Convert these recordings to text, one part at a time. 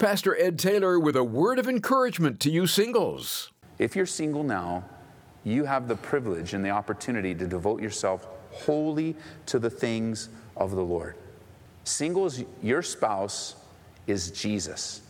Pastor Ed Taylor with a word of encouragement to you singles. If you're single now, you have the privilege and the opportunity to devote yourself wholly to the things of the Lord. Singles, your spouse is Jesus.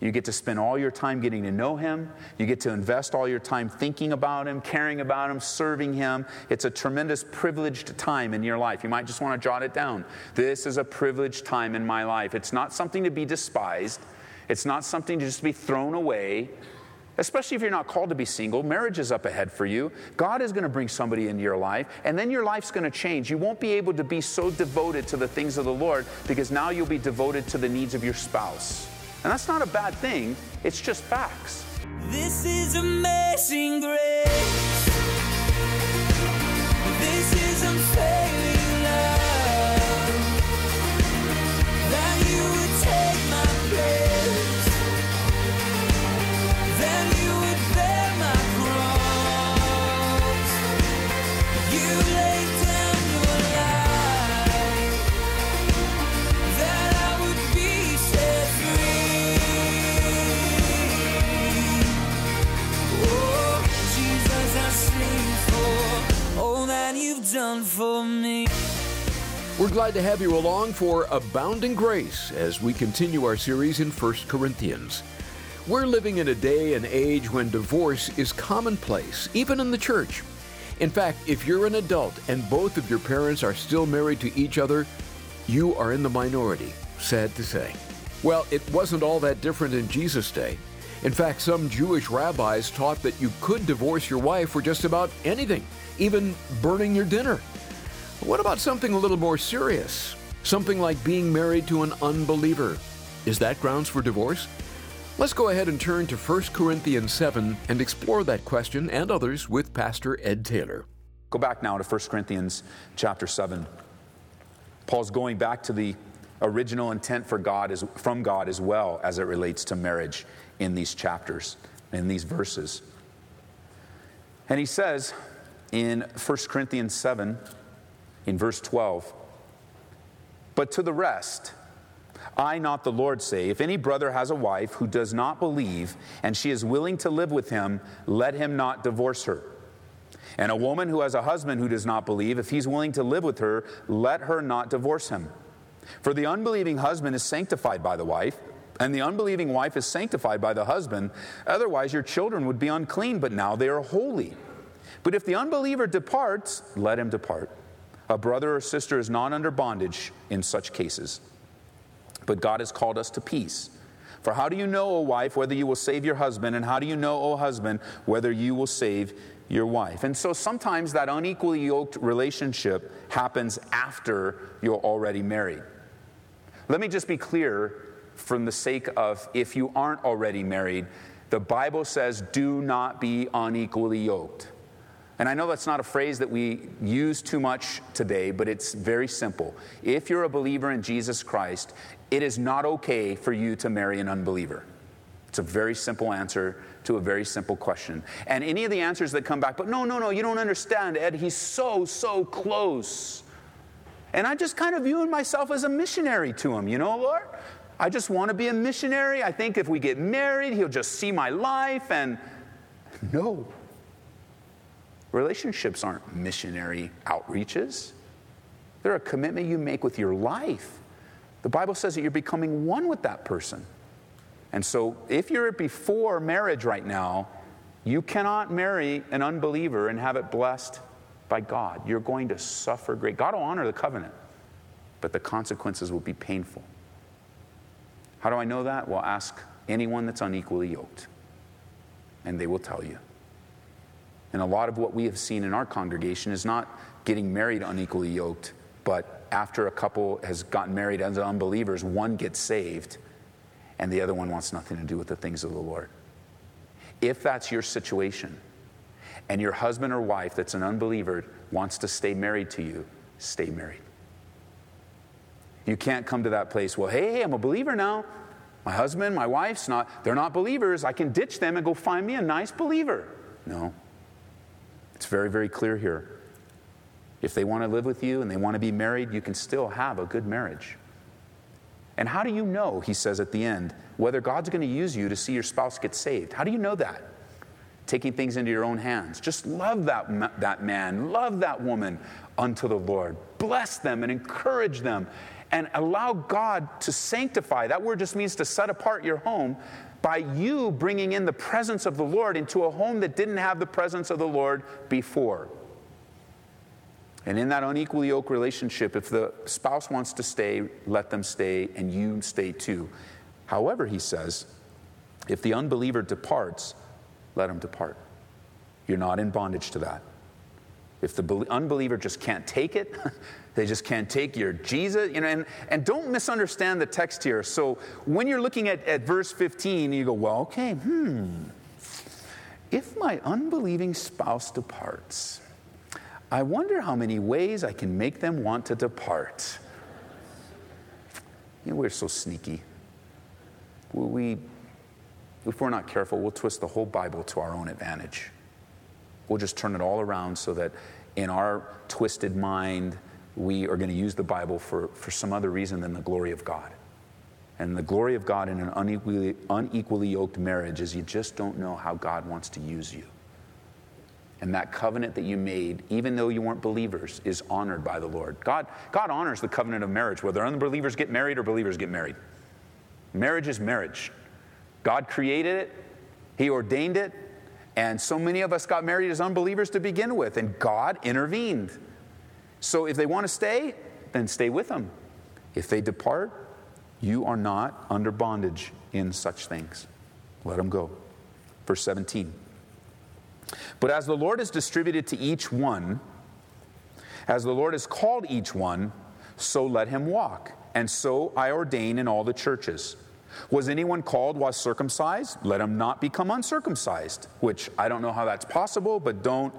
You get to spend all your time getting to know him. You get to invest all your time thinking about him, caring about him, serving him. It's a tremendous privileged time in your life. You might just want to jot it down. This is a privileged time in my life. It's not something to be despised, it's not something to just be thrown away. Especially if you're not called to be single, marriage is up ahead for you. God is going to bring somebody into your life, and then your life's going to change. You won't be able to be so devoted to the things of the Lord because now you'll be devoted to the needs of your spouse. And that's not a bad thing, it's just facts. This is amazing grace. For me. We're glad to have you along for Abounding Grace as we continue our series in 1 Corinthians. We're living in a day and age when divorce is commonplace, even in the church. In fact, if you're an adult and both of your parents are still married to each other, you are in the minority, sad to say. Well, it wasn't all that different in Jesus' day. In fact, some Jewish rabbis taught that you could divorce your wife for just about anything, even burning your dinner. What about something a little more serious? Something like being married to an unbeliever. Is that grounds for divorce? Let's go ahead and turn to 1 Corinthians 7 and explore that question and others with Pastor Ed Taylor. Go back now to 1 Corinthians chapter 7. Paul's going back to the original intent for God is, from God as well as it relates to marriage in these chapters, in these verses. And he says in 1 Corinthians 7, in verse 12, But to the rest, I, not the Lord, say, if any brother has a wife who does not believe, and she is willing to live with him, let him not divorce her. And a woman who has a husband who does not believe, if he's willing to live with her, let her not divorce him. For the unbelieving husband is sanctified by the wife, and the unbelieving wife is sanctified by the husband. Otherwise, your children would be unclean, but now they are holy. But if the unbeliever departs, let him depart. A brother or sister is not under bondage in such cases. But God has called us to peace. For how do you know, O wife, whether you will save your husband? And how do you know, O husband, whether you will save your wife? And so sometimes that unequally yoked relationship happens after you're already married. Let me just be clear from the sake of if you aren't already married, the Bible says, do not be unequally yoked. And I know that's not a phrase that we use too much today, but it's very simple. If you're a believer in Jesus Christ, it is not okay for you to marry an unbeliever. It's a very simple answer to a very simple question. And any of the answers that come back, but no, no, no, you don't understand, Ed, he's so, so close. And I just kind of view myself as a missionary to him, you know, Lord? I just want to be a missionary. I think if we get married, he'll just see my life. And no, relationships aren't missionary outreaches, they're a commitment you make with your life. The Bible says that you're becoming one with that person. And so, if you're before marriage right now, you cannot marry an unbeliever and have it blessed by God. You're going to suffer great. God will honor the covenant, but the consequences will be painful. How do I know that? Well, ask anyone that's unequally yoked, and they will tell you. And a lot of what we have seen in our congregation is not getting married unequally yoked, but after a couple has gotten married as unbelievers, one gets saved and the other one wants nothing to do with the things of the Lord. If that's your situation, and your husband or wife that's an unbeliever wants to stay married to you, stay married. You can't come to that place, well, hey, I'm a believer now. My husband, my wife's not, they're not believers. I can ditch them and go find me a nice believer. No. It's very, very clear here. If they want to live with you and they want to be married, you can still have a good marriage. And how do you know, he says at the end, whether God's going to use you to see your spouse get saved? How do you know that? Taking things into your own hands. Just love that, that man, love that woman unto the Lord. Bless them and encourage them and allow God to sanctify. That word just means to set apart your home by you bringing in the presence of the Lord into a home that didn't have the presence of the Lord before. And in that unequally yoked relationship, if the spouse wants to stay, let them stay, and you stay too. However, he says, if the unbeliever departs, let him depart. You're not in bondage to that. If the unbeliever just can't take it, they just can't take your Jesus, you know, and, and don't misunderstand the text here. So when you're looking at, at verse 15, you go, well, okay, hmm, if my unbelieving spouse departs, I wonder how many ways I can make them want to depart. You know, we're so sneaky. We, if we're not careful, we'll twist the whole Bible to our own advantage. We'll just turn it all around so that in our twisted mind, we are going to use the Bible for, for some other reason than the glory of God. And the glory of God in an unequally, unequally yoked marriage is you just don't know how God wants to use you. And that covenant that you made, even though you weren't believers, is honored by the Lord. God, God honors the covenant of marriage, whether unbelievers get married or believers get married. Marriage is marriage. God created it, He ordained it, and so many of us got married as unbelievers to begin with, and God intervened. So if they want to stay, then stay with them. If they depart, you are not under bondage in such things. Let them go. Verse 17. But as the Lord has distributed to each one, as the Lord has called each one, so let him walk. And so I ordain in all the churches. Was anyone called while circumcised? Let him not become uncircumcised, which I don't know how that's possible, but don't.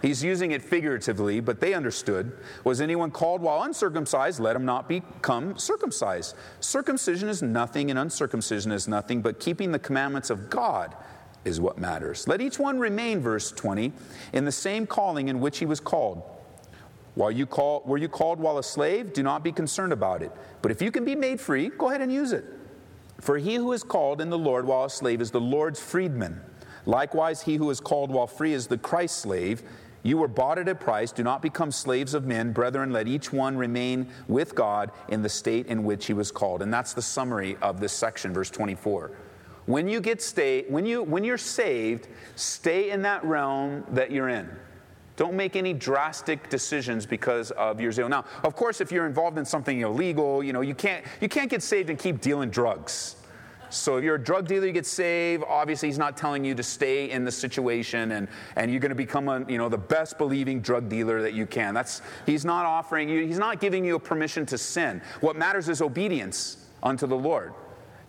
He's using it figuratively, but they understood. Was anyone called while uncircumcised? Let him not become circumcised. Circumcision is nothing, and uncircumcision is nothing, but keeping the commandments of God is what matters. Let each one remain, verse 20, in the same calling in which he was called. While you call, were you called while a slave? Do not be concerned about it. But if you can be made free, go ahead and use it. For he who is called in the Lord while a slave is the Lord's freedman. Likewise, he who is called while free is the Christ's slave. You were bought at a price. Do not become slaves of men. Brethren, let each one remain with God in the state in which he was called. And that's the summary of this section, verse 24. When you get stay, when you when you're saved, stay in that realm that you're in. Don't make any drastic decisions because of your zeal. Now, of course, if you're involved in something illegal, you know, you can't you can't get saved and keep dealing drugs. So if you're a drug dealer, you get saved. Obviously, he's not telling you to stay in the situation and, and you're going to become a, you know, the best believing drug dealer that you can. That's, he's not offering you, he's not giving you a permission to sin. What matters is obedience unto the Lord.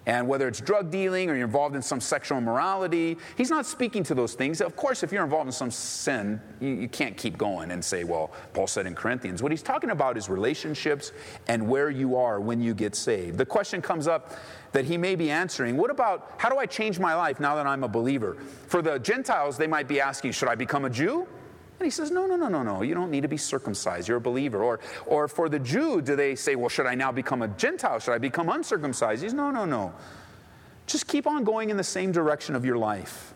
And whether it's drug dealing or you're involved in some sexual immorality, he's not speaking to those things. Of course, if you're involved in some sin, you, you, can't keep going and say, well, Paul said in Corinthians. What he's talking about is relationships and where you are when you get saved. The question comes up that he may be answering what about how do I change my life now that I'm a believer? For the Gentiles, they might be asking, should I become a Jew? And he says, No, no, no, no, no. You don't need to be circumcised. You're a believer. Or, or for the Jew, do they say, Well, should I now become a Gentile? Should I become uncircumcised? He says, No, no, no. Just keep on going in the same direction of your life.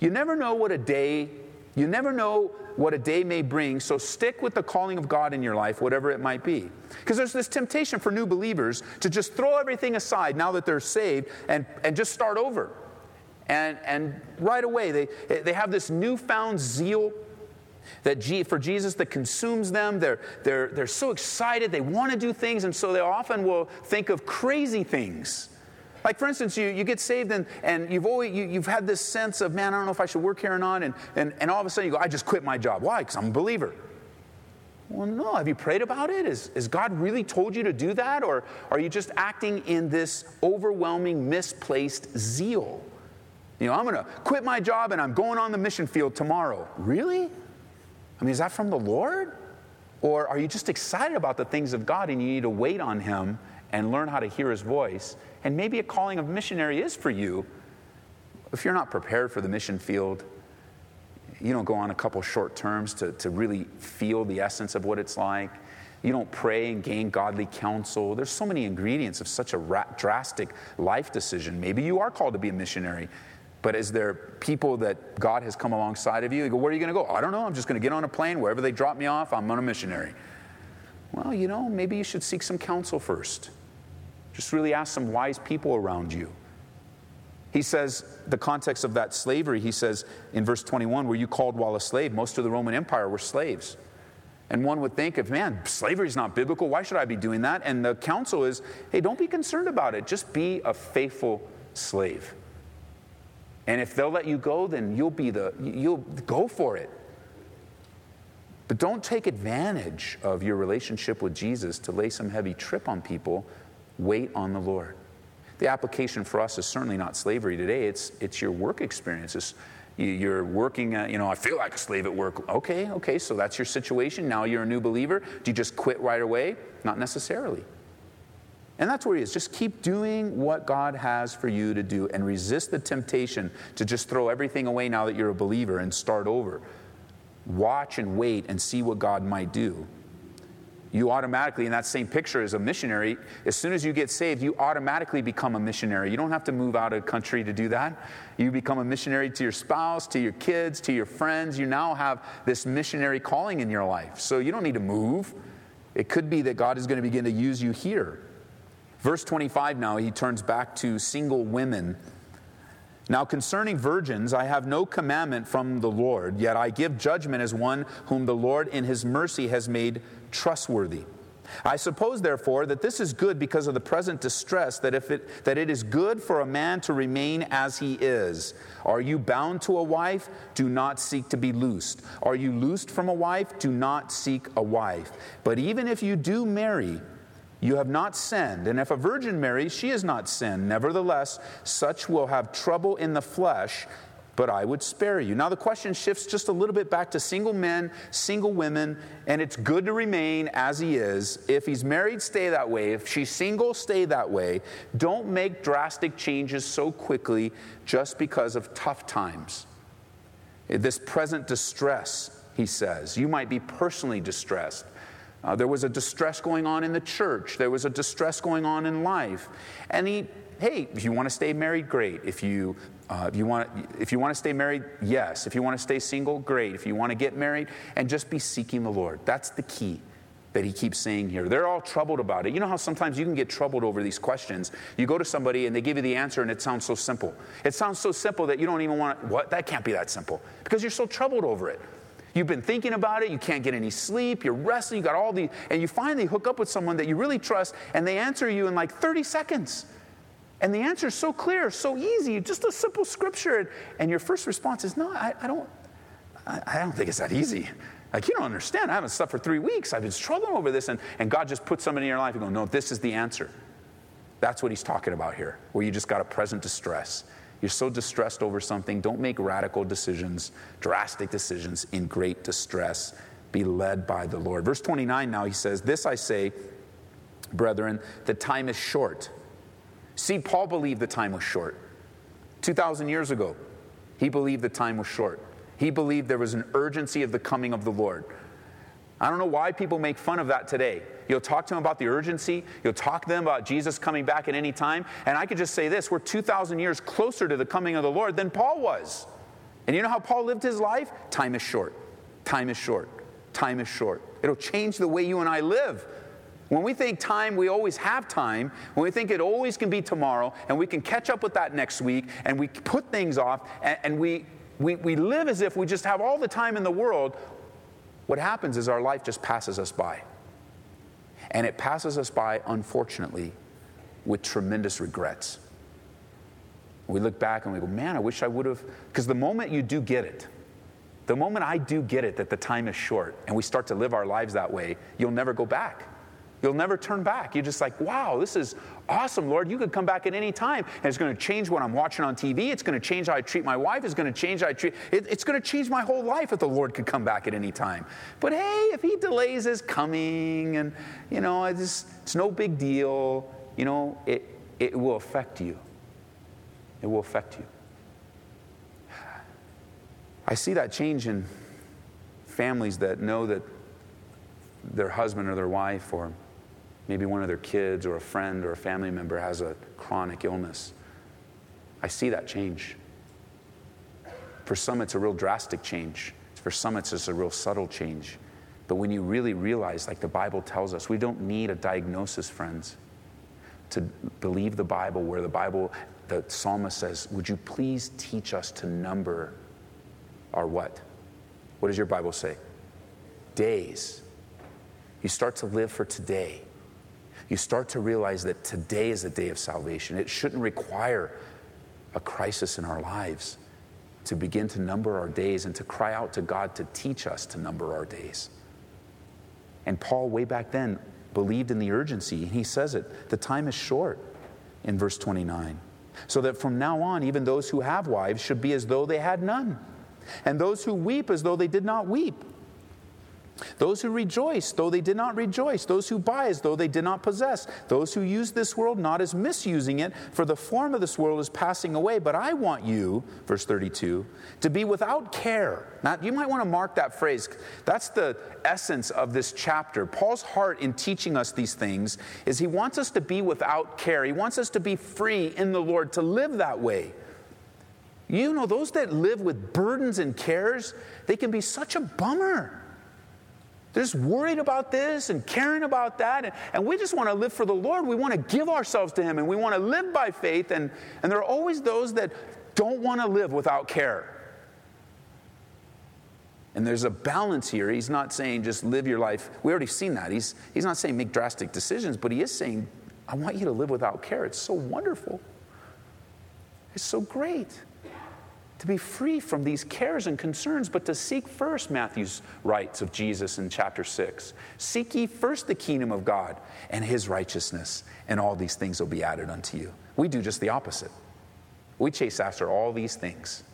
You never know what a day, you never know what a day may bring, so stick with the calling of God in your life, whatever it might be. Because there's this temptation for new believers to just throw everything aside now that they're saved and, and just start over. And, and right away, they, they have this newfound zeal that for Jesus that consumes them. They're, they're, they're so excited, they want to do things, and so they often will think of crazy things. Like, for instance, you, you get saved and, and you've always you, you've had this sense of, man, I don't know if I should work here or not, and, and, and all of a sudden you go, I just quit my job. Why? Because I'm a believer. Well, no. Have you prayed about it? Is, is God really told you to do that? Or are you just acting in this overwhelming, misplaced zeal? You know, I'm going to quit my job and I'm going on the mission field tomorrow. Really? I mean, is that from the Lord? Or are you just excited about the things of God and you need to wait on Him and learn how to hear His voice? And maybe a calling of missionary is for you. If you're not prepared for the mission field, you don't go on a couple short terms to, to really feel the essence of what it's like. You don't pray and gain godly counsel. There's so many ingredients of such a ra- drastic life decision. Maybe you are called to be a missionary. But is there people that God has come alongside of you? You go, where are you going to go? I don't know. I'm just going to get on a plane. Wherever they drop me off, I'm on a missionary. Well, you know, maybe you should seek some counsel first. Just really ask some wise people around you. He says, the context of that slavery, he says in verse 21, were you called while a slave? Most of the Roman Empire were slaves. And one would think, if man, slavery is not biblical, why should I be doing that? And the counsel is, hey, don't be concerned about it. Just be a faithful slave. And if they'll let you go, then you'll be the, you'll go for it. But don't take advantage of your relationship with Jesus to lay some heavy trip on people. Wait on the Lord. The application for us is certainly not slavery today, it's, it's your work experiences. You're working, at, you know, I feel like a slave at work. Okay, okay, so that's your situation. Now you're a new believer. Do you just quit right away? Not necessarily. And that's where he is. Just keep doing what God has for you to do and resist the temptation to just throw everything away now that you're a believer and start over. Watch and wait and see what God might do you automatically, in that same picture as a missionary, as soon as you get saved, you automatically become a missionary. You don't have to move out of country to do that. You become a missionary to your spouse, to your kids, to your friends. You now have this missionary calling in your life. So you don't need to move. It could be that God is going to begin to use you here. Verse 25 now, he turns back to single women. Now, concerning virgins, I have no commandment from the Lord, yet I give judgment as one whom the Lord in his mercy has made trustworthy. I suppose, therefore, that this is good because of the present distress, that, if it, that it is good for a man to remain as he is. Are you bound to a wife? Do not seek to be loosed. Are you loosed from a wife? Do not seek a wife. But even if you do marry, you have not sinned. And if a virgin marries, she has not sinned. Nevertheless, such will have trouble in the flesh but I would spare you. Now, the question shifts just a little bit back to single men, single women, and it's good to remain as he is. If he's married, stay that way. If she's single, stay that way. Don't make drastic changes so quickly just because of tough times. This present distress, he says, you might be personally distressed. Uh, there was a distress going on in the church. There was a distress going on in life. And he, hey, if you want to stay married, great. If you uh, if, you want, if you want to stay married, yes. If you want to stay single, great. If you want to get married, and just be seeking the Lord. That's the key that he keeps saying here. They're all troubled about it. You know how sometimes you can get troubled over these questions. You go to somebody and they give you the answer and it sounds so simple. It sounds so simple that you don't even want, to, what? That can't be that simple. Because you're so troubled over it. You've been thinking about it, you can't get any sleep, you're resting, you got all the, and you finally hook up with someone that you really trust and they answer you in like 30 seconds. And the answer is so clear, so easy, just a simple scripture. And your first response is, No, I, I don't, I, I, don't think it's that easy. Like, you don't understand. I haven't slept for three weeks. I've been struggling over this. And, and God just puts somebody in your life and go, No, this is the answer. That's what he's talking about here, where you just got a present distress. You're so distressed over something, don't make radical decisions, drastic decisions in great distress. Be led by the Lord. Verse 29 now, he says, This I say, brethren, the time is short. See, Paul believed the time was short. 2,000 years ago, he believed the time was short. He believed there was an urgency of the coming of the Lord. I don't know why people make fun of that today. You'll talk to them about the urgency, you'll talk to them about Jesus coming back at any time, and I could just say this we're 2,000 years closer to the coming of the Lord than Paul was. And you know how Paul lived his life? Time is short. Time is short. Time is short. It'll change the way you and I live. When we think time, we always have time. When we think it always can be tomorrow, and we can catch up with that next week, and we put things off, and, and we, we, we live as if we just have all the time in the world, what happens is our life just passes us by. And it passes us by, unfortunately, with tremendous regrets. We look back and we go, man, I wish I would have. Because the moment you do get it, the moment I do get it that the time is short and we start to live our lives that way, you'll never go back. You'll never turn back. You're just like, wow, this is awesome, Lord. You could come back at any time. And it's going to change what I'm watching on TV. It's going to change how I treat my wife. It's going to change how I treat, it, it's going to change my whole life if the Lord could come back at any time. But hey, if He delays His coming and, you know, it's, it's no big deal, you know, it, it will affect you. It will affect you. I see that change in families that know that their husband or their wife or maybe one of their kids or a friend or a family member has a chronic illness. I see that change. For some, it's a real drastic change. For some, it's just a real subtle change. But when you really realize, like the Bible tells us, we don't need a diagnosis, friends, to believe the Bible, where the Bible, the psalmist says, Would you please teach us to number our what? What does your Bible say? Days. You start to live for today. You start to realize that today is a day of salvation. It shouldn't require a crisis in our lives to begin to number our days and to cry out to God to teach us to number our days. And Paul, way back then, believed in the urgency. He says it the time is short in verse 29. So that from now on, even those who have wives should be as though they had none, and those who weep as though they did not weep those who rejoice, though they did not rejoice. Those who buy as though they did not possess. Those who use this world not as misusing it, for the form of this world is passing away. But I want you, verse 32, to be without care. Now, you might want to mark that phrase. That's the essence of this chapter. Paul's heart in teaching us these things is he wants us to be without care. He wants us to be free in the Lord, to live that way. You know, those that live with burdens and cares, they can be such a bummer. They're just worried about this and caring about that. And, and we just want to live for the Lord. We want to give ourselves to Him and we want to live by faith. And, and there are always those that don't want to live without care. And there's a balance here. He's not saying just live your life. We already seen that. He's, he's not saying make drastic decisions, but he is saying, I want you to live without care. It's so wonderful. It's so great to be free from these cares and concerns, but to seek first, Matthew's writes of Jesus in chapter 6. Seek ye first the kingdom of God and his righteousness, and all these things will be added unto you. We do just the opposite. We chase after all these things,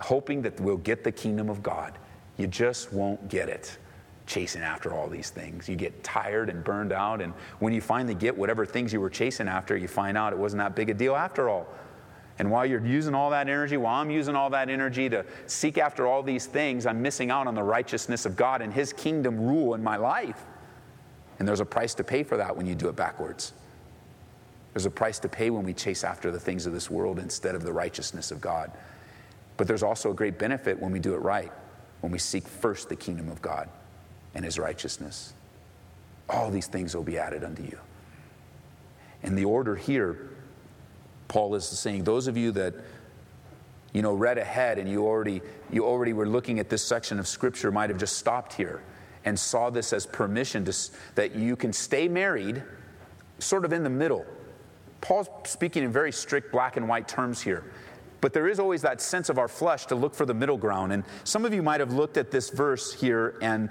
hoping that we'll get the kingdom of God. You just won't get it chasing after all these things. You get tired and burned out, and when you finally get whatever things you were chasing after, you find out it wasn't that big a deal after all. And while you're using all that energy, while I'm using all that energy to seek after all these things, I'm missing out on the righteousness of God and His kingdom rule in my life. And there's a price to pay for that when you do it backwards. There's a price to pay when we chase after the things of this world instead of the righteousness of God. But there's also a great benefit when we do it right, when we seek first the kingdom of God and His righteousness. All these things will be added unto you. And the order here Paul is saying, those of you that you know read ahead and you already you already were looking at this section of scripture might have just stopped here and saw this as permission to, that you can stay married sort of in the middle. Paul's speaking in very strict black and white terms here. But there is always that sense of our flesh to look for the middle ground. And some of you might have looked at this verse here and,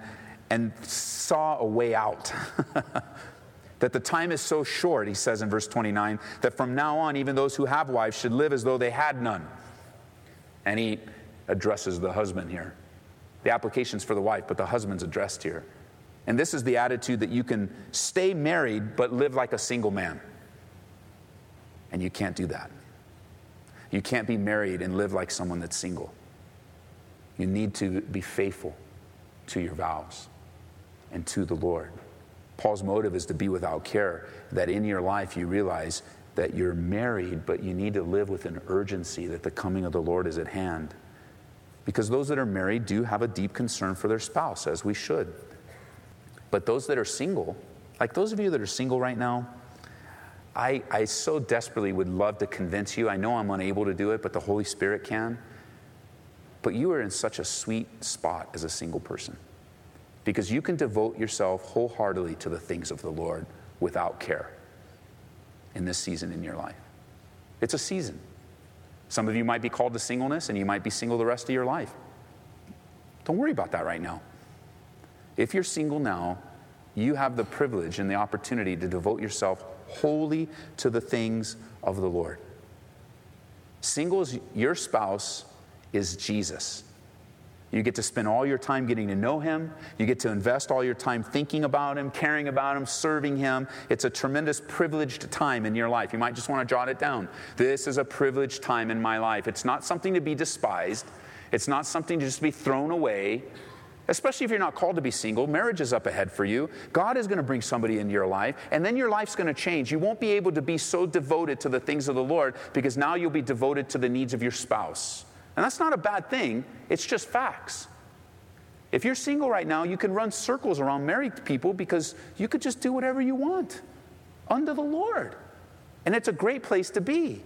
and saw a way out. that the time is so short, he says in verse 29, that from now on, even those who have wives should live as though they had none. And he addresses the husband here. The application's for the wife, but the husband's addressed here. And this is the attitude that you can stay married but live like a single man. And you can't do that. You can't be married and live like someone that's single. You need to be faithful to your vows and to the Lord. Paul's motive is to be without care, that in your life you realize that you're married, but you need to live with an urgency that the coming of the Lord is at hand. Because those that are married do have a deep concern for their spouse, as we should. But those that are single, like those of you that are single right now, I, I so desperately would love to convince you. I know I'm unable to do it, but the Holy Spirit can. But you are in such a sweet spot as a single person because you can devote yourself wholeheartedly to the things of the Lord without care in this season in your life. It's a season. Some of you might be called to singleness and you might be single the rest of your life. Don't worry about that right now. If you're single now, you have the privilege and the opportunity to devote yourself wholly to the things of the Lord. Singles, your spouse is Jesus. You get to spend all your time getting to know Him. You get to invest all your time thinking about Him, caring about Him, serving Him. It's a tremendous privileged time in your life. You might just want to jot it down. This is a privileged time in my life. It's not something to be despised, it's not something to just be thrown away. especially if you're not called to be single. Marriage is up ahead for you. God is going to bring somebody into your life, and then your life's going to change. You won't be able to be so devoted to the things of the Lord because now you'll be devoted to the needs of your spouse. And that's not a bad thing, it's just facts. If you're single right now, you can run circles around married people because you could just do whatever you want under the Lord. And it's a great place to be.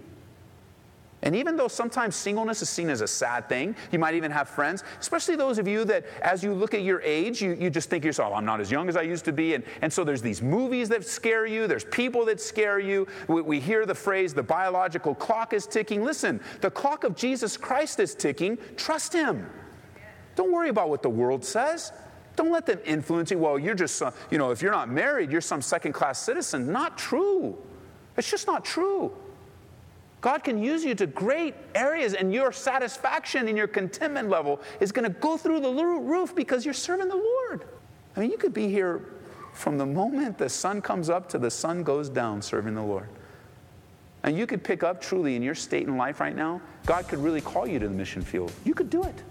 And even though sometimes singleness is seen as a sad thing, you might even have friends, especially those of you that as you look at your age, you, you just think to yourself, I'm not as young as I used to be. And, and so there's these movies that scare you, there's people that scare you. We, we hear the phrase, the biological clock is ticking. Listen, the clock of Jesus Christ is ticking. Trust Him. Don't worry about what the world says. Don't let them influence you. Well, you're just, some, you know, if you're not married, you're some second class citizen. Not true. It's just not true. God can use you to great areas, and your satisfaction and your contentment level is going to go through the roof because you're serving the Lord. I mean, you could be here from the moment the sun comes up to the sun goes down serving the Lord. And you could pick up truly in your state in life right now, God could really call you to the mission field. You could do it.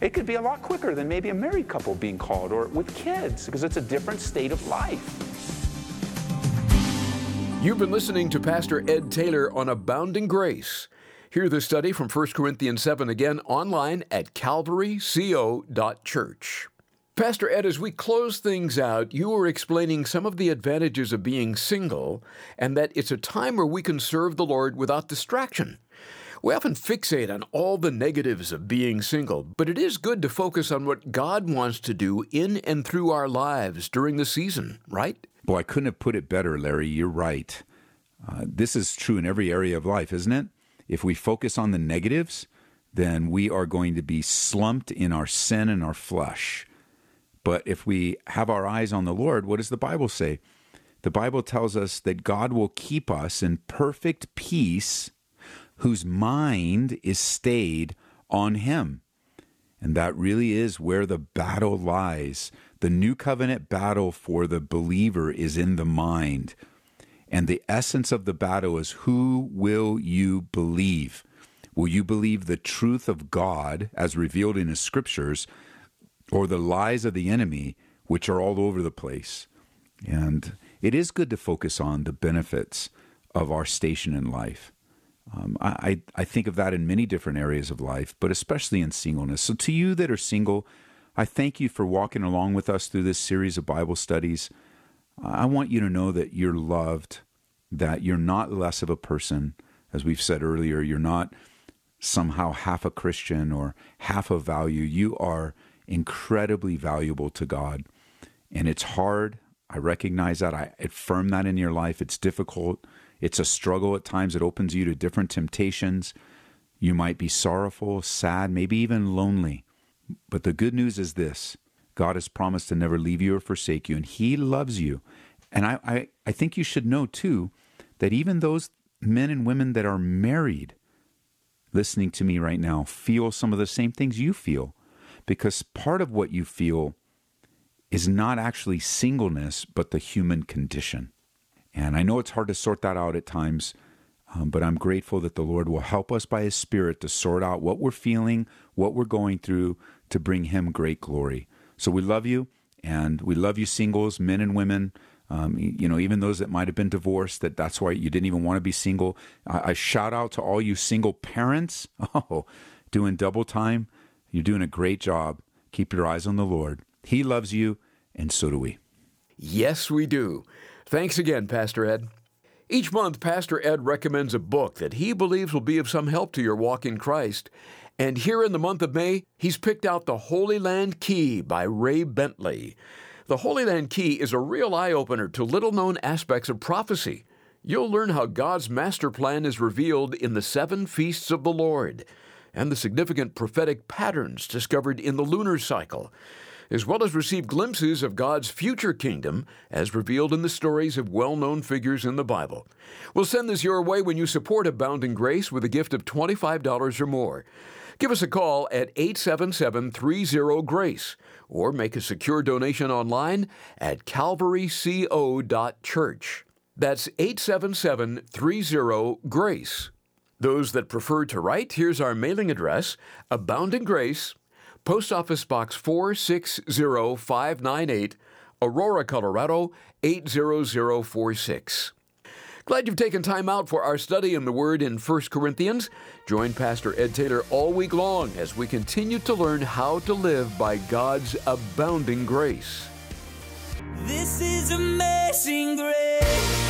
It could be a lot quicker than maybe a married couple being called or with kids because it's a different state of life. You've been listening to Pastor Ed Taylor on Abounding Grace. Hear the study from 1 Corinthians 7 again online at calvaryco.church. Pastor Ed, as we close things out, you were explaining some of the advantages of being single and that it's a time where we can serve the Lord without distraction. We often fixate on all the negatives of being single, but it is good to focus on what God wants to do in and through our lives during the season, right? Boy, I couldn't have put it better, Larry. You're right. Uh, this is true in every area of life, isn't it? If we focus on the negatives, then we are going to be slumped in our sin and our flesh. But if we have our eyes on the Lord, what does the Bible say? The Bible tells us that God will keep us in perfect peace whose mind is stayed on Him. And that really is where the battle lies. The new covenant battle for the believer is in the mind. And the essence of the battle is who will you believe? Will you believe the truth of God as revealed in His scriptures or the lies of the enemy, which are all over the place? And it is good to focus on the benefits of our station in life. Um, I, I think of that in many different areas of life, but especially in singleness. So, to you that are single, I thank you for walking along with us through this series of Bible studies. I want you to know that you're loved, that you're not less of a person. As we've said earlier, you're not somehow half a Christian or half of value. You are incredibly valuable to God. And it's hard. I recognize that. I affirm that in your life. It's difficult. It's a struggle at times. It opens you to different temptations. You might be sorrowful, sad, maybe even lonely. But the good news is this God has promised to never leave you or forsake you, and He loves you. And I, I, I think you should know, too, that even those men and women that are married listening to me right now feel some of the same things you feel. Because part of what you feel is not actually singleness, but the human condition. And I know it's hard to sort that out at times, um, but I'm grateful that the Lord will help us by His Spirit to sort out what we're feeling, what we're going through, to bring Him great glory. So we love you, and we love you, singles, men and women. Um, you know, even those that might have been divorced, that that's why you didn't even want to be single. I, I shout out to all you single parents. Oh, doing double time. You're doing a great job. Keep your eyes on the Lord. He loves you, and so do we. Yes, we do. Thanks again, Pastor Ed. Each month, Pastor Ed recommends a book that he believes will be of some help to your walk in Christ. And here in the month of May, he's picked out The Holy Land Key by Ray Bentley. The Holy Land Key is a real eye opener to little known aspects of prophecy. You'll learn how God's master plan is revealed in the seven feasts of the Lord and the significant prophetic patterns discovered in the lunar cycle as well as receive glimpses of God's future kingdom as revealed in the stories of well known figures in the Bible. We'll send this your way when you support Abounding Grace with a gift of $25 or more. Give us a call at 877 30 Grace or make a secure donation online at calvaryco.church. That's 877 30 Grace. Those that prefer to write, here's our mailing address Abounding Grace. Post Office Box 460598, Aurora, Colorado 80046. Glad you've taken time out for our study in the Word in 1 Corinthians. Join Pastor Ed Taylor all week long as we continue to learn how to live by God's abounding grace. This is amazing grace.